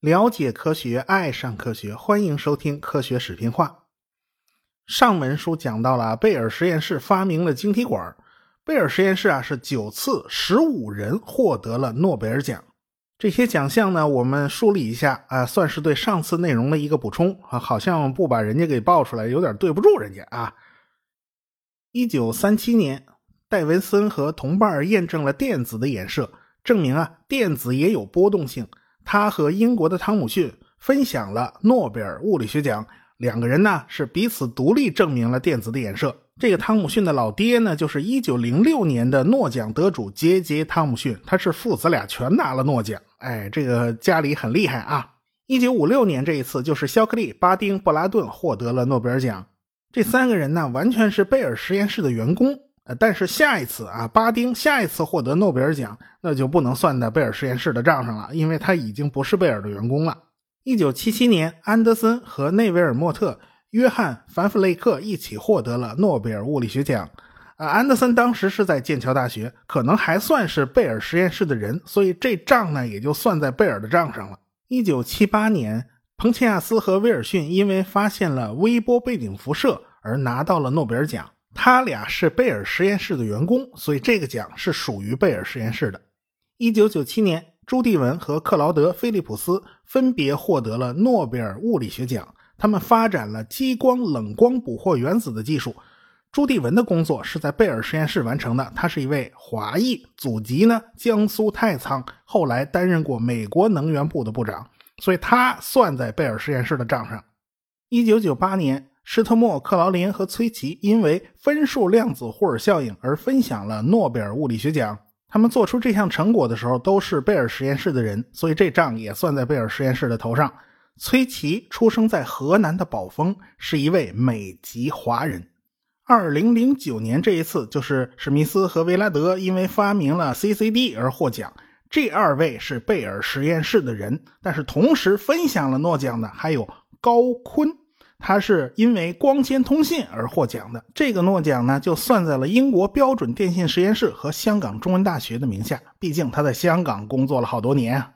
了解科学，爱上科学，欢迎收听《科学视频化》。上文书讲到了贝尔实验室发明了晶体管，贝尔实验室啊是九次十五人获得了诺贝尔奖。这些奖项呢，我们梳理一下啊，算是对上次内容的一个补充啊，好像不把人家给报出来，有点对不住人家啊。一九三七年，戴维森和同伴验证了电子的衍射，证明啊电子也有波动性。他和英国的汤姆逊分享了诺贝尔物理学奖，两个人呢是彼此独立证明了电子的衍射。这个汤姆逊的老爹呢，就是1906年的诺奖得主杰杰·汤姆逊，他是父子俩全拿了诺奖。哎，这个家里很厉害啊！1956年这一次，就是肖克利、巴丁、布拉顿获得了诺贝尔奖。这三个人呢，完全是贝尔实验室的员工。呃，但是下一次啊，巴丁下一次获得诺贝尔奖，那就不能算在贝尔实验室的账上了，因为他已经不是贝尔的员工了。一九七七年，安德森和内维尔莫特、约翰凡弗雷克一起获得了诺贝尔物理学奖。啊，安德森当时是在剑桥大学，可能还算是贝尔实验室的人，所以这账呢也就算在贝尔的账上了。一九七八年，彭切亚斯和威尔逊因为发现了微波背景辐射而拿到了诺贝尔奖。他俩是贝尔实验室的员工，所以这个奖是属于贝尔实验室的。一九九七年，朱棣文和克劳德·菲利普斯分别获得了诺贝尔物理学奖。他们发展了激光冷光捕获原子的技术。朱棣文的工作是在贝尔实验室完成的，他是一位华裔，祖籍呢江苏太仓，后来担任过美国能源部的部长，所以他算在贝尔实验室的账上。一九九八年。施特默、克劳林和崔奇因为分数量子霍尔效应而分享了诺贝尔物理学奖。他们做出这项成果的时候都是贝尔实验室的人，所以这账也算在贝尔实验室的头上。崔奇出生在河南的宝丰，是一位美籍华人。二零零九年这一次，就是史密斯和维拉德因为发明了 CCD 而获奖。这二位是贝尔实验室的人，但是同时分享了诺奖的还有高锟。他是因为光纤通信而获奖的，这个诺奖呢就算在了英国标准电信实验室和香港中文大学的名下。毕竟他在香港工作了好多年啊。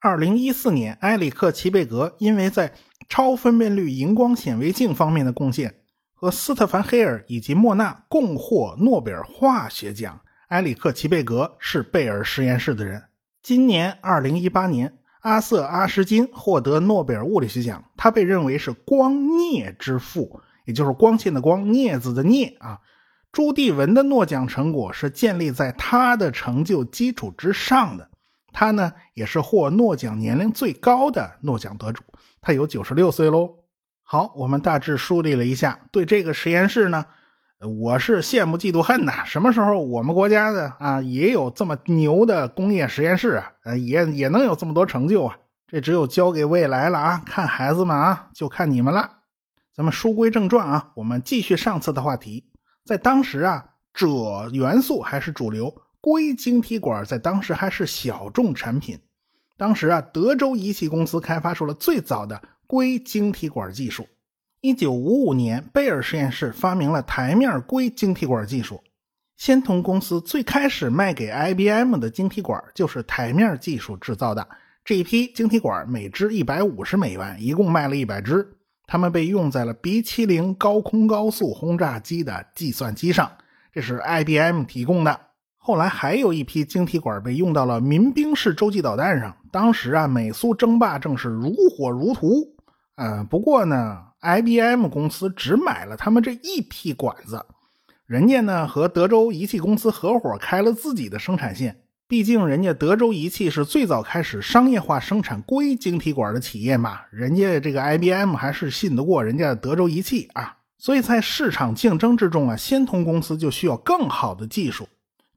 二零一四年，埃里克齐贝格因为在超分辨率荧光显微镜方面的贡献，和斯特凡黑尔以及莫纳共获诺贝尔化学奖。埃里克齐贝格是贝尔实验室的人。今年二零一八年。阿瑟·阿什金获得诺贝尔物理学奖，他被认为是光镍之父，也就是光线的光，镊子的镊啊。朱棣文的诺奖成果是建立在他的成就基础之上的。他呢，也是获诺奖年龄最高的诺奖得主，他有九十六岁喽。好，我们大致梳理了一下，对这个实验室呢。我是羡慕嫉妒恨呐！什么时候我们国家的啊也有这么牛的工业实验室啊？呃，也也能有这么多成就啊？这只有交给未来了啊！看孩子们啊，就看你们了。咱们书归正传啊，我们继续上次的话题。在当时啊，锗元素还是主流，硅晶体管在当时还是小众产品。当时啊，德州仪器公司开发出了最早的硅晶体管技术。一九五五年，贝尔实验室发明了台面硅晶体管技术。仙童公司最开始卖给 IBM 的晶体管就是台面技术制造的。这一批晶体管每只一百五十美元，一共卖了一百只。它们被用在了 B 七零高空高速轰炸机的计算机上，这是 IBM 提供的。后来还有一批晶体管被用到了民兵式洲际导弹上。当时啊，美苏争霸正是如火如荼。呃，不过呢。IBM 公司只买了他们这一批管子，人家呢和德州仪器公司合伙开了自己的生产线。毕竟人家德州仪器是最早开始商业化生产硅晶体管的企业嘛，人家这个 IBM 还是信得过人家德州仪器啊。所以在市场竞争之中啊，仙童公司就需要更好的技术。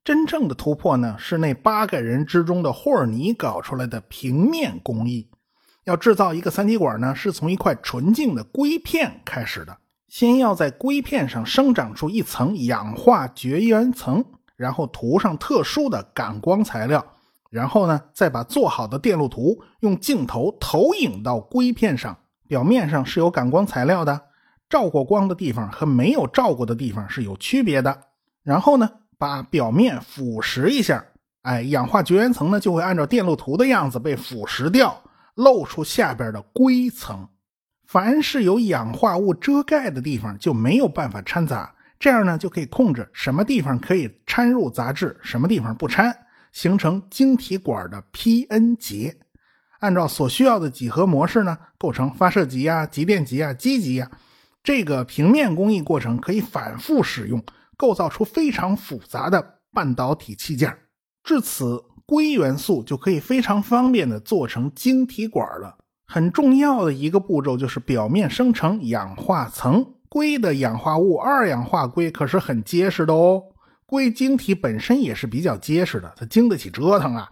真正的突破呢，是那八个人之中的霍尔尼搞出来的平面工艺。要制造一个三极管呢，是从一块纯净的硅片开始的。先要在硅片上生长出一层氧化绝缘层，然后涂上特殊的感光材料，然后呢，再把做好的电路图用镜头投影到硅片上。表面上是有感光材料的，照过光的地方和没有照过的地方是有区别的。然后呢，把表面腐蚀一下，哎，氧化绝缘层呢就会按照电路图的样子被腐蚀掉，露出下边的硅层。凡是有氧化物遮盖的地方就没有办法掺杂，这样呢就可以控制什么地方可以掺入杂质，什么地方不掺，形成晶体管的 P-N 结。按照所需要的几何模式呢，构成发射极啊、极电极啊、基极啊。这个平面工艺过程可以反复使用，构造出非常复杂的半导体器件。至此，硅元素就可以非常方便的做成晶体管了。很重要的一个步骤就是表面生成氧化层。硅的氧化物二氧化硅可是很结实的哦。硅晶体本身也是比较结实的，它经得起折腾啊。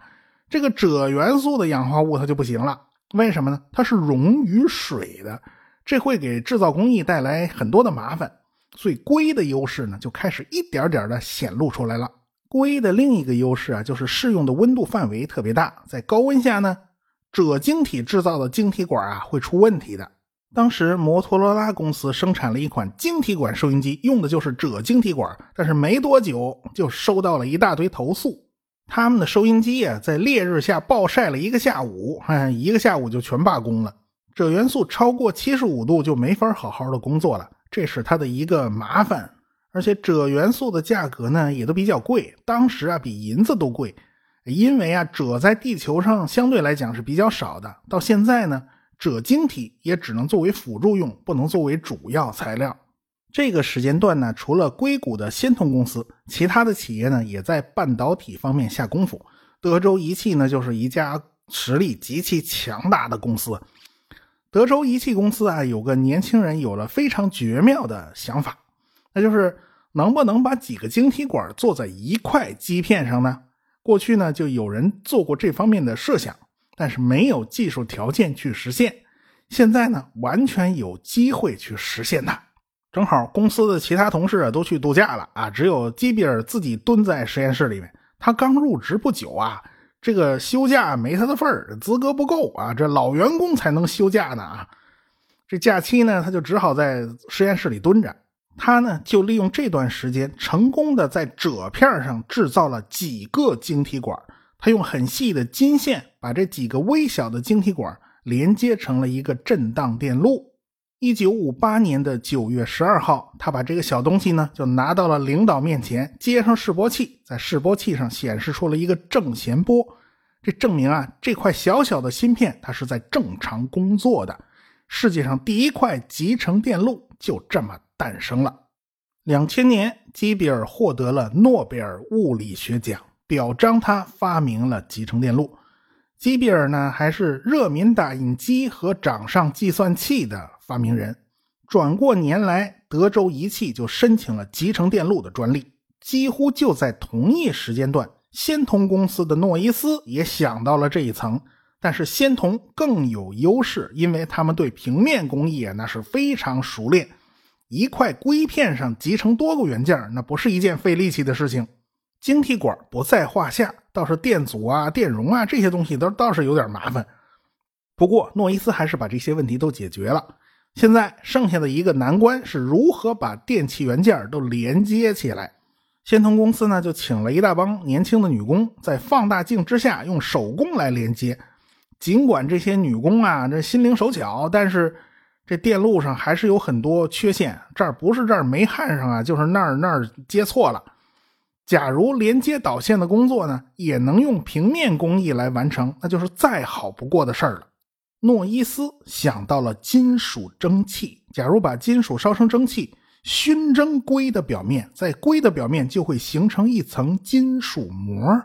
这个锗元素的氧化物它就不行了，为什么呢？它是溶于水的，这会给制造工艺带来很多的麻烦。所以硅的优势呢就开始一点点的显露出来了。硅的另一个优势啊，就是适用的温度范围特别大，在高温下呢，锗晶体制造的晶体管啊会出问题的。当时摩托罗拉公司生产了一款晶体管收音机，用的就是锗晶体管，但是没多久就收到了一大堆投诉。他们的收音机啊，在烈日下暴晒了一个下午，哎，一个下午就全罢工了。锗元素超过七十五度就没法好好的工作了，这是它的一个麻烦。而且锗元素的价格呢，也都比较贵，当时啊比银子都贵。因为啊，锗在地球上相对来讲是比较少的，到现在呢，锗晶体也只能作为辅助用，不能作为主要材料。这个时间段呢，除了硅谷的仙童公司，其他的企业呢也在半导体方面下功夫。德州仪器呢就是一家实力极其强大的公司。德州仪器公司啊，有个年轻人有了非常绝妙的想法，那就是能不能把几个晶体管做在一块基片上呢？过去呢就有人做过这方面的设想，但是没有技术条件去实现。现在呢，完全有机会去实现它。正好公司的其他同事啊都去度假了啊，只有基比尔自己蹲在实验室里面。他刚入职不久啊，这个休假没他的份儿，资格不够啊，这老员工才能休假呢啊。这假期呢，他就只好在实验室里蹲着。他呢就利用这段时间，成功的在锗片上制造了几个晶体管。他用很细的金线把这几个微小的晶体管连接成了一个振荡电路。一九五八年的九月十二号，他把这个小东西呢，就拿到了领导面前，接上示波器，在示波器上显示出了一个正弦波，这证明啊，这块小小的芯片它是在正常工作的。世界上第一块集成电路就这么诞生了。两千年，基比尔获得了诺贝尔物理学奖，表彰他发明了集成电路。基比尔呢，还是热敏打印机和掌上计算器的发明人。转过年来，德州仪器就申请了集成电路的专利。几乎就在同一时间段，仙童公司的诺伊斯也想到了这一层。但是仙童更有优势，因为他们对平面工艺啊那是非常熟练。一块硅片上集成多个元件，那不是一件费力气的事情。晶体管不在话下，倒是电阻啊、电容啊这些东西都倒是有点麻烦。不过诺伊斯还是把这些问题都解决了。现在剩下的一个难关是如何把电器元件都连接起来。仙童公司呢就请了一大帮年轻的女工，在放大镜之下用手工来连接。尽管这些女工啊这心灵手巧，但是这电路上还是有很多缺陷。这儿不是这儿没焊上啊，就是那儿那儿接错了。假如连接导线的工作呢，也能用平面工艺来完成，那就是再好不过的事儿了。诺伊斯想到了金属蒸汽，假如把金属烧成蒸汽，熏蒸硅的表面，在硅的表面就会形成一层金属膜，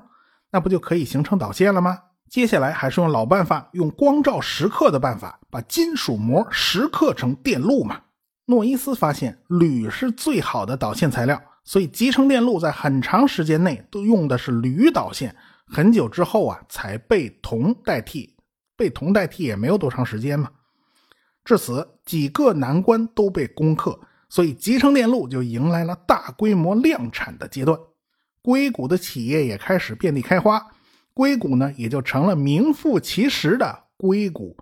那不就可以形成导线了吗？接下来还是用老办法，用光照蚀刻的办法，把金属膜蚀刻成电路嘛。诺伊斯发现铝是最好的导线材料。所以，集成电路在很长时间内都用的是铝导线，很久之后啊，才被铜代替。被铜代替也没有多长时间嘛。至此，几个难关都被攻克，所以集成电路就迎来了大规模量产的阶段。硅谷的企业也开始遍地开花，硅谷呢也就成了名副其实的硅谷。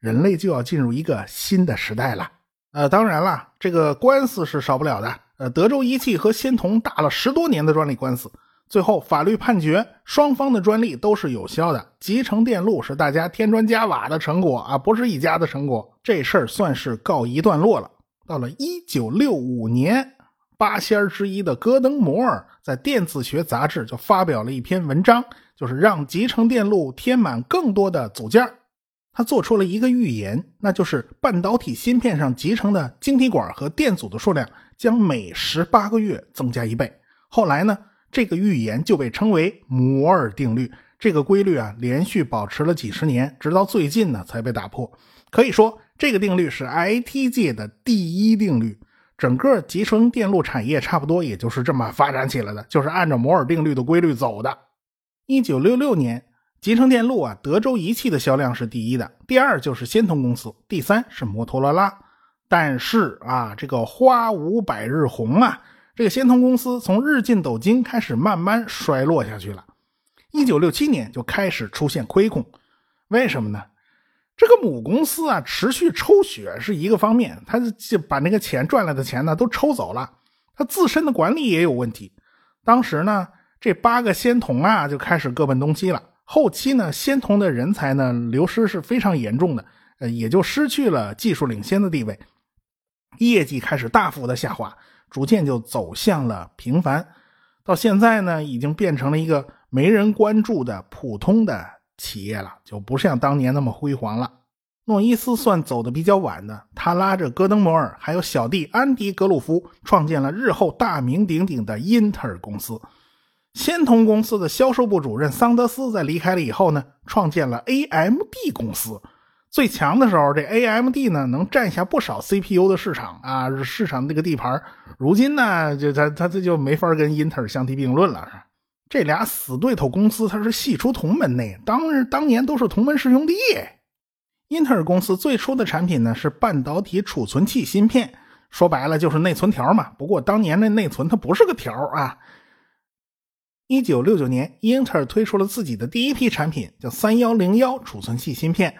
人类就要进入一个新的时代了。呃，当然了，这个官司是少不了的。呃，德州仪器和仙童打了十多年的专利官司，最后法律判决双方的专利都是有效的。集成电路是大家添砖加瓦的成果啊，不是一家的成果。这事儿算是告一段落了。到了一九六五年，八仙之一的戈登·摩尔在《电子学杂志》就发表了一篇文章，就是让集成电路填满更多的组件。他做出了一个预言，那就是半导体芯片上集成的晶体管和电阻的数量将每十八个月增加一倍。后来呢，这个预言就被称为摩尔定律。这个规律啊，连续保持了几十年，直到最近呢才被打破。可以说，这个定律是 IT 界的第一定律。整个集成电路产业差不多也就是这么发展起来的，就是按照摩尔定律的规律走的。一九六六年。集成电路啊，德州仪器的销量是第一的，第二就是仙童公司，第三是摩托罗拉。但是啊，这个花无百日红啊，这个仙童公司从日进斗金开始慢慢衰落下去了。一九六七年就开始出现亏空，为什么呢？这个母公司啊，持续抽血是一个方面，他就把那个钱赚来的钱呢都抽走了，他自身的管理也有问题。当时呢，这八个仙童啊就开始各奔东西了。后期呢，仙童的人才呢流失是非常严重的，呃，也就失去了技术领先的地位，业绩开始大幅的下滑，逐渐就走向了平凡，到现在呢，已经变成了一个没人关注的普通的企业了，就不像当年那么辉煌了。诺伊斯算走的比较晚的，他拉着戈登摩尔还有小弟安迪格鲁夫，创建了日后大名鼎鼎的英特尔公司。仙童公司的销售部主任桑德斯在离开了以后呢，创建了 AMD 公司。最强的时候，这 AMD 呢能占下不少 CPU 的市场啊，市场这个地盘。如今呢，就他他这就没法跟英特尔相提并论了。这俩死对头公司，它是系出同门的，当日当年都是同门师兄弟。英特尔公司最初的产品呢是半导体储存器芯片，说白了就是内存条嘛。不过当年的内存它不是个条啊。一九六九年，英特尔推出了自己的第一批产品，叫三幺零幺储存器芯片。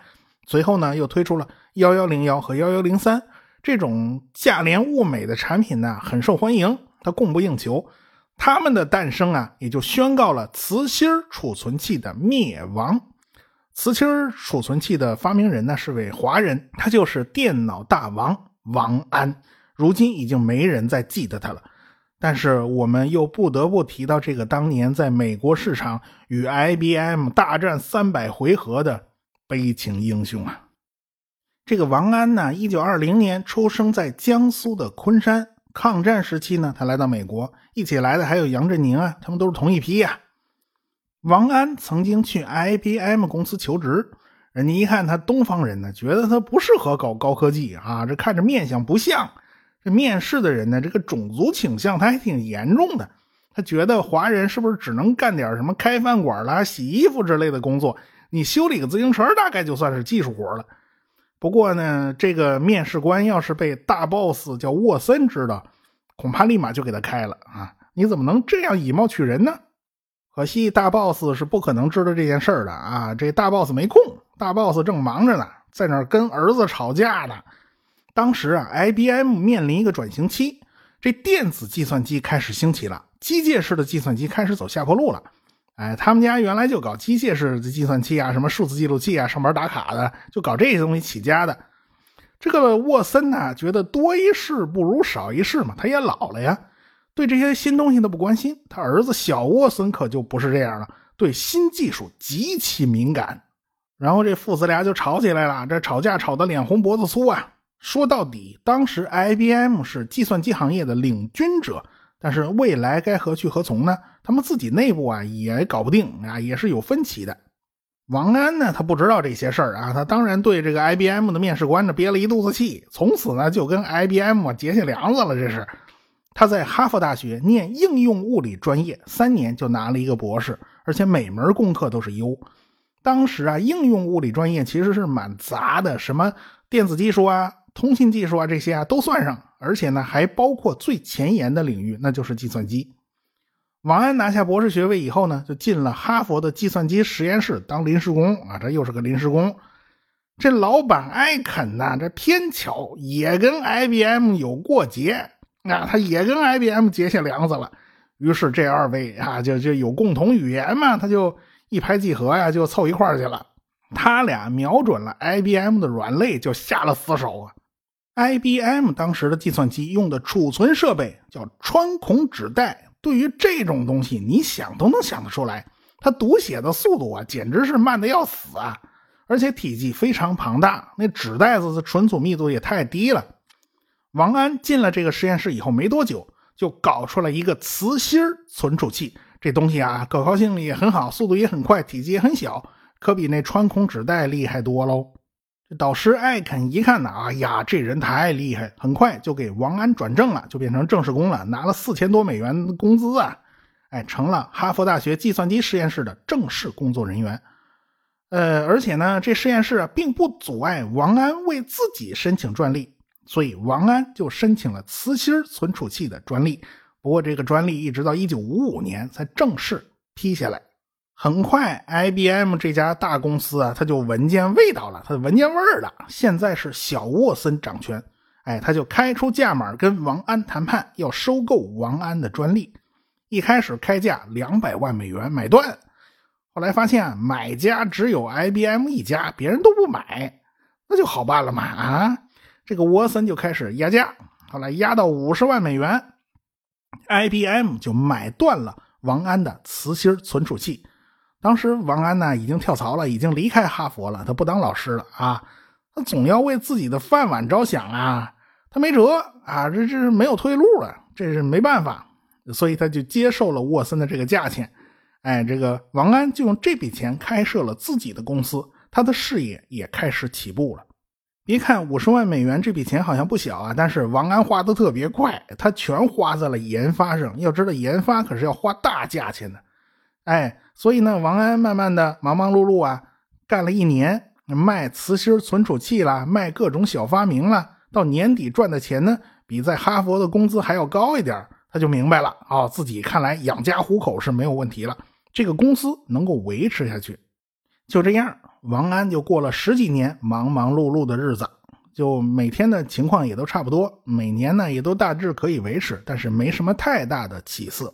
随后呢，又推出了幺幺零幺和幺幺零三这种价廉物美的产品呢，很受欢迎，它供不应求。他们的诞生啊，也就宣告了磁芯储存器的灭亡。磁芯储存器的发明人呢，是位华人，他就是电脑大王王安。如今已经没人再记得他了。但是我们又不得不提到这个当年在美国市场与 IBM 大战三百回合的悲情英雄啊！这个王安呢，一九二零年出生在江苏的昆山。抗战时期呢，他来到美国，一起来的还有杨振宁啊，他们都是同一批呀。王安曾经去 IBM 公司求职，人家一看他东方人呢，觉得他不适合搞高科技啊，这看着面相不像。这面试的人呢，这个种族倾向他还挺严重的。他觉得华人是不是只能干点什么开饭馆啦、洗衣服之类的工作？你修理个自行车大概就算是技术活了。不过呢，这个面试官要是被大 boss 叫沃森知道，恐怕立马就给他开了啊！你怎么能这样以貌取人呢？可惜大 boss 是不可能知道这件事的啊！这大 boss 没空，大 boss 正忙着呢，在那跟儿子吵架呢。当时啊，IBM 面临一个转型期，这电子计算机开始兴起了，机械式的计算机开始走下坡路了。哎，他们家原来就搞机械式的计算器啊，什么数字记录器啊，上班打卡的，就搞这些东西起家的。这个沃森呢，觉得多一事不如少一事嘛，他也老了呀，对这些新东西都不关心。他儿子小沃森可就不是这样了，对新技术极其敏感。然后这父子俩就吵起来了，这吵架吵得脸红脖子粗啊。说到底，当时 IBM 是计算机行业的领军者，但是未来该何去何从呢？他们自己内部啊也搞不定啊，也是有分歧的。王安呢，他不知道这些事儿啊，他当然对这个 IBM 的面试官呢憋了一肚子气，从此呢就跟 IBM 结下梁子了。这是他在哈佛大学念应用物理专业，三年就拿了一个博士，而且每门功课都是优。当时啊，应用物理专业其实是蛮杂的，什么电子技术啊。通信技术啊，这些啊都算上，而且呢还包括最前沿的领域，那就是计算机。王安拿下博士学位以后呢，就进了哈佛的计算机实验室当临时工啊，这又是个临时工。这老板艾肯呐，这偏巧也跟 IBM 有过节，啊，他也跟 IBM 结下梁子了。于是这二位啊，就就有共同语言嘛，他就一拍即合呀，就凑一块去了。他俩瞄准了 IBM 的软肋，就下了死手啊。IBM 当时的计算机用的储存设备叫穿孔纸带，对于这种东西，你想都能想得出来，它读写的速度啊，简直是慢的要死啊！而且体积非常庞大，那纸袋子的存储密度也太低了。王安进了这个实验室以后没多久，就搞出了一个磁芯存储器。这东西啊，可靠性也很好，速度也很快，体积也很小，可比那穿孔纸带厉害多喽。导师艾肯一看呢，哎呀，这人太厉害，很快就给王安转正了，就变成正式工了，拿了四千多美元工资啊，哎，成了哈佛大学计算机实验室的正式工作人员。呃，而且呢，这实验室啊，并不阻碍王安为自己申请专利，所以王安就申请了磁芯存储器的专利。不过这个专利一直到一九五五年才正式批下来。很快，IBM 这家大公司啊，他就闻见味道了，他闻见味儿了。现在是小沃森掌权，哎，他就开出价码跟王安谈判，要收购王安的专利。一开始开价两百万美元买断，后来发现买家只有 IBM 一家，别人都不买，那就好办了嘛啊！这个沃森就开始压价，后来压到五十万美元，IBM 就买断了王安的磁芯存储器。当时王安呢已经跳槽了，已经离开哈佛了，他不当老师了啊，他总要为自己的饭碗着想啊，他没辙啊，这这是没有退路了，这是没办法，所以他就接受了沃森的这个价钱，哎，这个王安就用这笔钱开设了自己的公司，他的事业也开始起步了。别看五十万美元这笔钱好像不小啊，但是王安花的特别快，他全花在了研发上。要知道研发可是要花大价钱的。哎，所以呢，王安慢慢的忙忙碌碌啊，干了一年，卖磁芯存储器啦，卖各种小发明啦，到年底赚的钱呢，比在哈佛的工资还要高一点。他就明白了，哦，自己看来养家糊口是没有问题了，这个公司能够维持下去。就这样，王安就过了十几年忙忙碌碌的日子，就每天的情况也都差不多，每年呢也都大致可以维持，但是没什么太大的起色。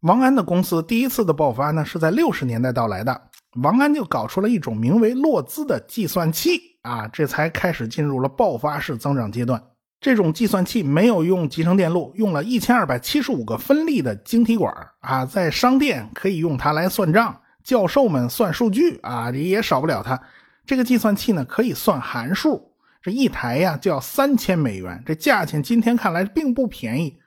王安的公司第一次的爆发呢，是在六十年代到来的。王安就搞出了一种名为洛兹的计算器啊，这才开始进入了爆发式增长阶段。这种计算器没有用集成电路，用了一千二百七十五个分立的晶体管啊，在商店可以用它来算账，教授们算数据啊，也少不了它。这个计算器呢，可以算函数，这一台呀就要三千美元，这价钱今天看来并不便宜，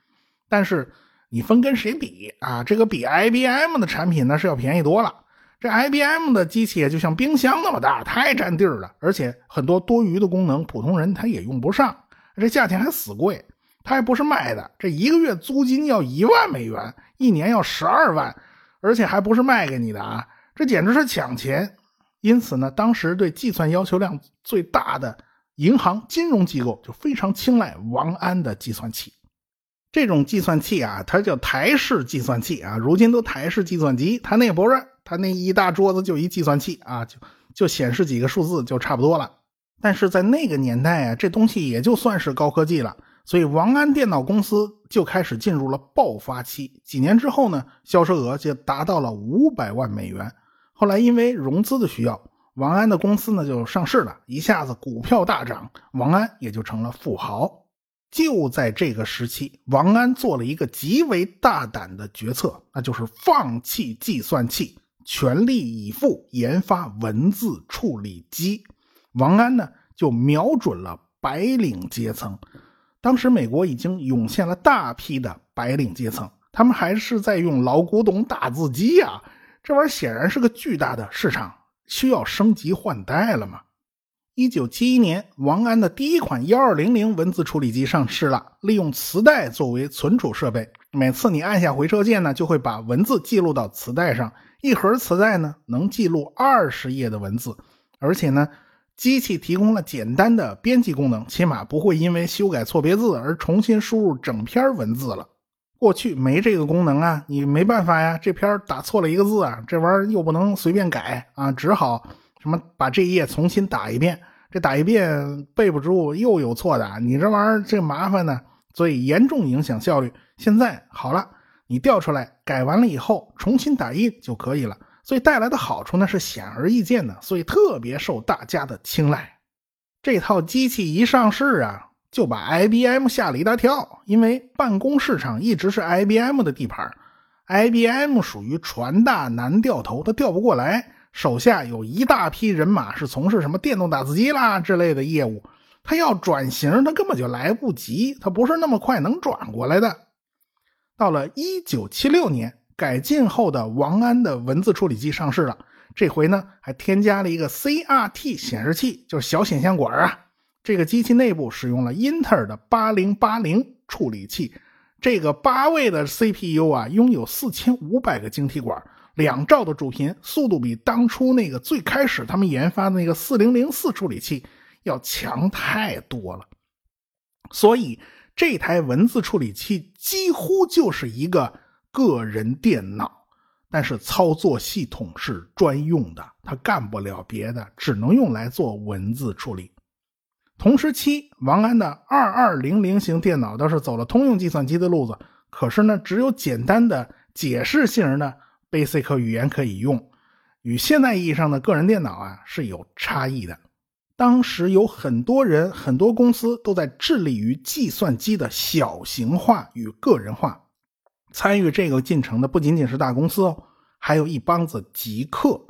但是。你分跟谁比啊？这个比 IBM 的产品那是要便宜多了。这 IBM 的机器就像冰箱那么大，太占地儿了，而且很多多余的功能，普通人他也用不上。这价钱还死贵，它还不是卖的，这一个月租金要一万美元，一年要十二万，而且还不是卖给你的啊，这简直是抢钱。因此呢，当时对计算要求量最大的银行金融机构就非常青睐王安的计算器。这种计算器啊，它叫台式计算器啊，如今都台式计算机，它那不是，它那一大桌子就一计算器啊，就就显示几个数字就差不多了。但是在那个年代啊，这东西也就算是高科技了，所以王安电脑公司就开始进入了爆发期。几年之后呢，销售额就达到了五百万美元。后来因为融资的需要，王安的公司呢就上市了，一下子股票大涨，王安也就成了富豪。就在这个时期，王安做了一个极为大胆的决策，那就是放弃计算器，全力以赴研发文字处理机。王安呢，就瞄准了白领阶层。当时美国已经涌现了大批的白领阶层，他们还是在用老古董打字机啊，这玩意儿显然是个巨大的市场，需要升级换代了嘛。一九七一年，王安的第一款幺二零零文字处理机上市了。利用磁带作为存储设备，每次你按下回车键呢，就会把文字记录到磁带上。一盒磁带呢，能记录二十页的文字，而且呢，机器提供了简单的编辑功能，起码不会因为修改错别字而重新输入整篇文字了。过去没这个功能啊，你没办法呀，这篇打错了一个字啊，这玩意儿又不能随便改啊，只好。什么？把这一页重新打一遍，这打一遍背不住，又有错的。你这玩意儿这麻烦呢，所以严重影响效率。现在好了，你调出来改完了以后重新打印就可以了。所以带来的好处呢是显而易见的，所以特别受大家的青睐。这套机器一上市啊，就把 IBM 吓了一大跳，因为办公市场一直是 IBM 的地盘，IBM 属于船大难掉头，它调不过来，手下有一大批人马是从事什么电动打字机啦之类的业务，他要转型，他根本就来不及，他不是那么快能转过来的。到了一九七六年。改进后的王安的文字处理器上市了，这回呢还添加了一个 CRT 显示器，就是小显像管啊。这个机器内部使用了英特尔的八零八零处理器，这个八位的 CPU 啊，拥有四千五百个晶体管，两兆的主频，速度比当初那个最开始他们研发的那个四零零四处理器要强太多了。所以这台文字处理器几乎就是一个。个人电脑，但是操作系统是专用的，它干不了别的，只能用来做文字处理。同时期，王安的二二零零型电脑倒是走了通用计算机的路子，可是呢，只有简单的解释性呢 BASIC 语言可以用，与现代意义上的个人电脑啊是有差异的。当时有很多人、很多公司都在致力于计算机的小型化与个人化。参与这个进程的不仅仅是大公司哦，还有一帮子极客。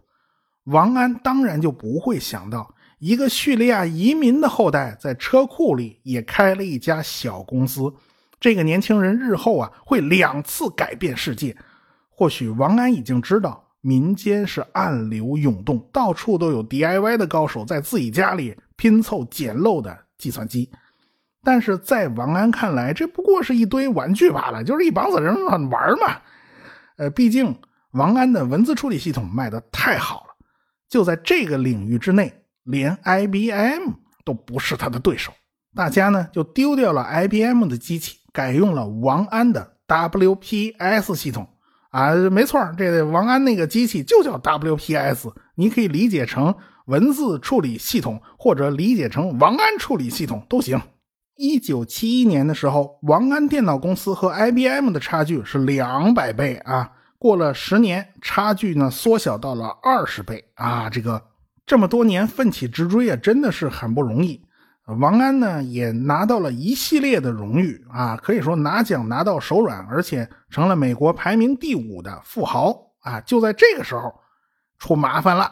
王安当然就不会想到，一个叙利亚移民的后代在车库里也开了一家小公司。这个年轻人日后啊会两次改变世界。或许王安已经知道，民间是暗流涌动，到处都有 DIY 的高手在自己家里拼凑简陋的计算机。但是在王安看来，这不过是一堆玩具罢了，就是一帮子人玩嘛。呃，毕竟王安的文字处理系统卖的太好了，就在这个领域之内，连 IBM 都不是他的对手。大家呢就丢掉了 IBM 的机器，改用了王安的 WPS 系统。啊，没错，这王安那个机器就叫 WPS，你可以理解成文字处理系统，或者理解成王安处理系统都行。一九七一年的时候，王安电脑公司和 IBM 的差距是两百倍啊！过了十年，差距呢缩小到了二十倍啊！这个这么多年奋起直追啊，真的是很不容易。王安呢也拿到了一系列的荣誉啊，可以说拿奖拿到手软，而且成了美国排名第五的富豪啊！就在这个时候，出麻烦了，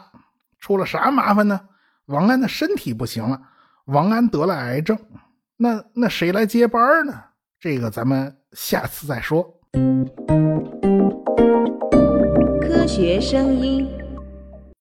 出了啥麻烦呢？王安的身体不行了，王安得了癌症。那那谁来接班呢？这个咱们下次再说。科学声音。